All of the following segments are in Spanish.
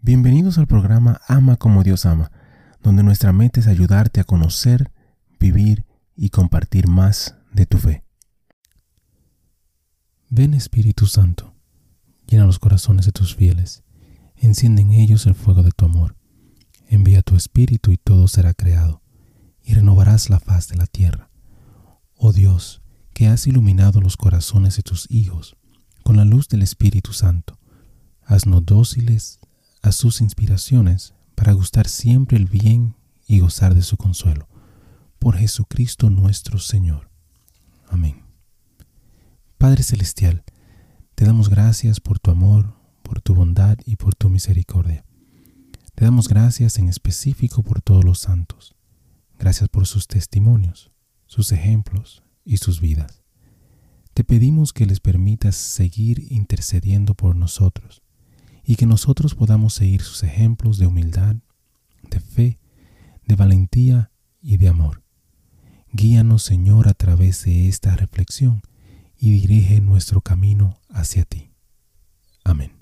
Bienvenidos al programa Ama como Dios ama, donde nuestra meta es ayudarte a conocer, vivir y compartir más de tu fe. Ven Espíritu Santo, llena los corazones de tus fieles, enciende en ellos el fuego de tu amor. Envía tu Espíritu y todo será creado, y renovarás la faz de la tierra. Oh Dios, que has iluminado los corazones de tus hijos con la luz del Espíritu Santo, haznos dóciles a sus inspiraciones para gustar siempre el bien y gozar de su consuelo. Por Jesucristo nuestro Señor. Amén. Padre Celestial, te damos gracias por tu amor, por tu bondad y por tu misericordia. Te damos gracias en específico por todos los santos. Gracias por sus testimonios, sus ejemplos y sus vidas. Te pedimos que les permitas seguir intercediendo por nosotros y que nosotros podamos seguir sus ejemplos de humildad, de fe, de valentía y de amor. Guíanos, Señor, a través de esta reflexión y dirige nuestro camino hacia ti. Amén.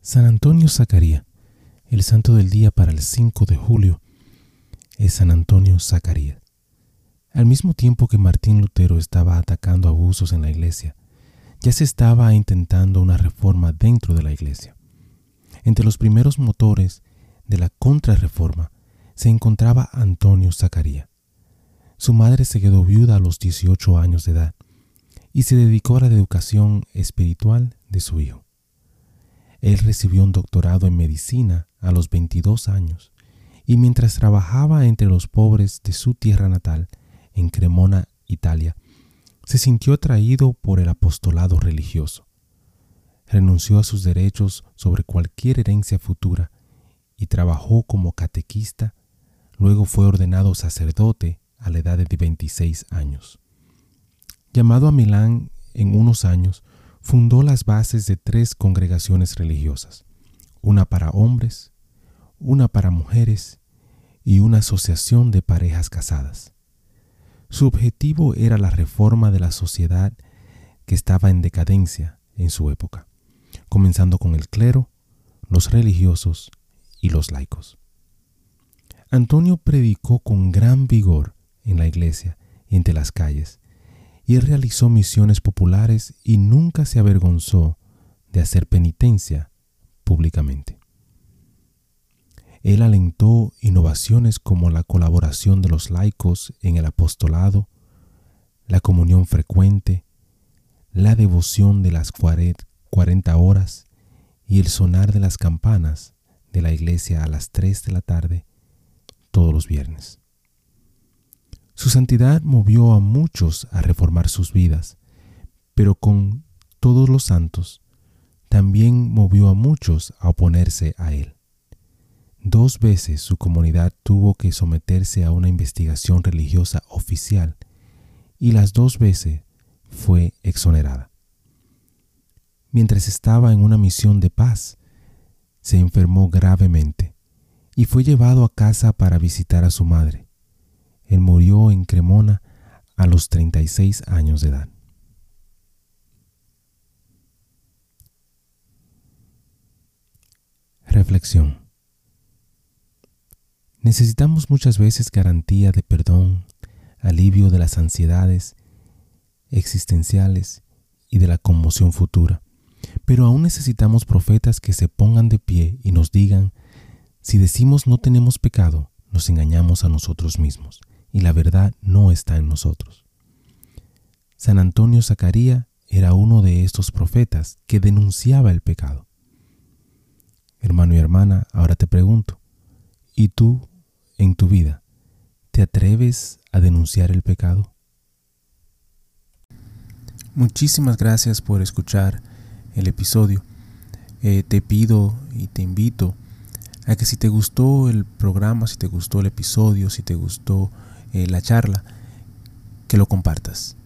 San Antonio Zacarías, el santo del día para el 5 de julio, es San Antonio Zacarías. Al mismo tiempo que Martín Lutero estaba atacando abusos en la iglesia, ya se estaba intentando una reforma dentro de la iglesia. Entre los primeros motores de la contrarreforma se encontraba Antonio Zacarías. Su madre se quedó viuda a los 18 años de edad y se dedicó a la educación espiritual de su hijo. Él recibió un doctorado en medicina a los 22 años y mientras trabajaba entre los pobres de su tierra natal, en Cremona, Italia, se sintió atraído por el apostolado religioso. Renunció a sus derechos sobre cualquier herencia futura y trabajó como catequista, luego fue ordenado sacerdote a la edad de 26 años. Llamado a Milán en unos años, fundó las bases de tres congregaciones religiosas, una para hombres, una para mujeres y una asociación de parejas casadas. Su objetivo era la reforma de la sociedad que estaba en decadencia en su época, comenzando con el clero, los religiosos y los laicos. Antonio predicó con gran vigor en la iglesia y entre las calles, y realizó misiones populares y nunca se avergonzó de hacer penitencia públicamente. Él alentó innovaciones como la colaboración de los laicos en el apostolado, la comunión frecuente, la devoción de las cuarenta horas y el sonar de las campanas de la iglesia a las tres de la tarde todos los viernes. Su santidad movió a muchos a reformar sus vidas, pero con todos los santos también movió a muchos a oponerse a él. Dos veces su comunidad tuvo que someterse a una investigación religiosa oficial y las dos veces fue exonerada. Mientras estaba en una misión de paz, se enfermó gravemente y fue llevado a casa para visitar a su madre. Él murió en Cremona a los 36 años de edad. Reflexión. Necesitamos muchas veces garantía de perdón, alivio de las ansiedades existenciales y de la conmoción futura. Pero aún necesitamos profetas que se pongan de pie y nos digan, si decimos no tenemos pecado, nos engañamos a nosotros mismos y la verdad no está en nosotros. San Antonio Zacarías era uno de estos profetas que denunciaba el pecado. Hermano y hermana, ahora te pregunto, ¿y tú en tu vida te atreves a denunciar el pecado? Muchísimas gracias por escuchar el episodio. Eh, te pido y te invito a que si te gustó el programa, si te gustó el episodio, si te gustó eh, la charla, que lo compartas.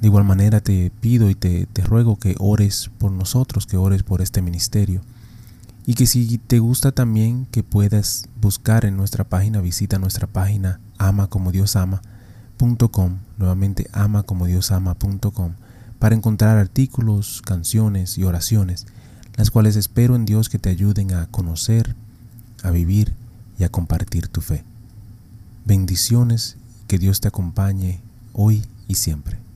De igual manera te pido y te, te ruego que ores por nosotros, que ores por este ministerio. Y que si te gusta también que puedas buscar en nuestra página, visita nuestra página amacomodiosama.com, nuevamente amacomodiosama.com, para encontrar artículos, canciones y oraciones, las cuales espero en Dios que te ayuden a conocer, a vivir y a compartir tu fe. Bendiciones, que Dios te acompañe hoy y siempre.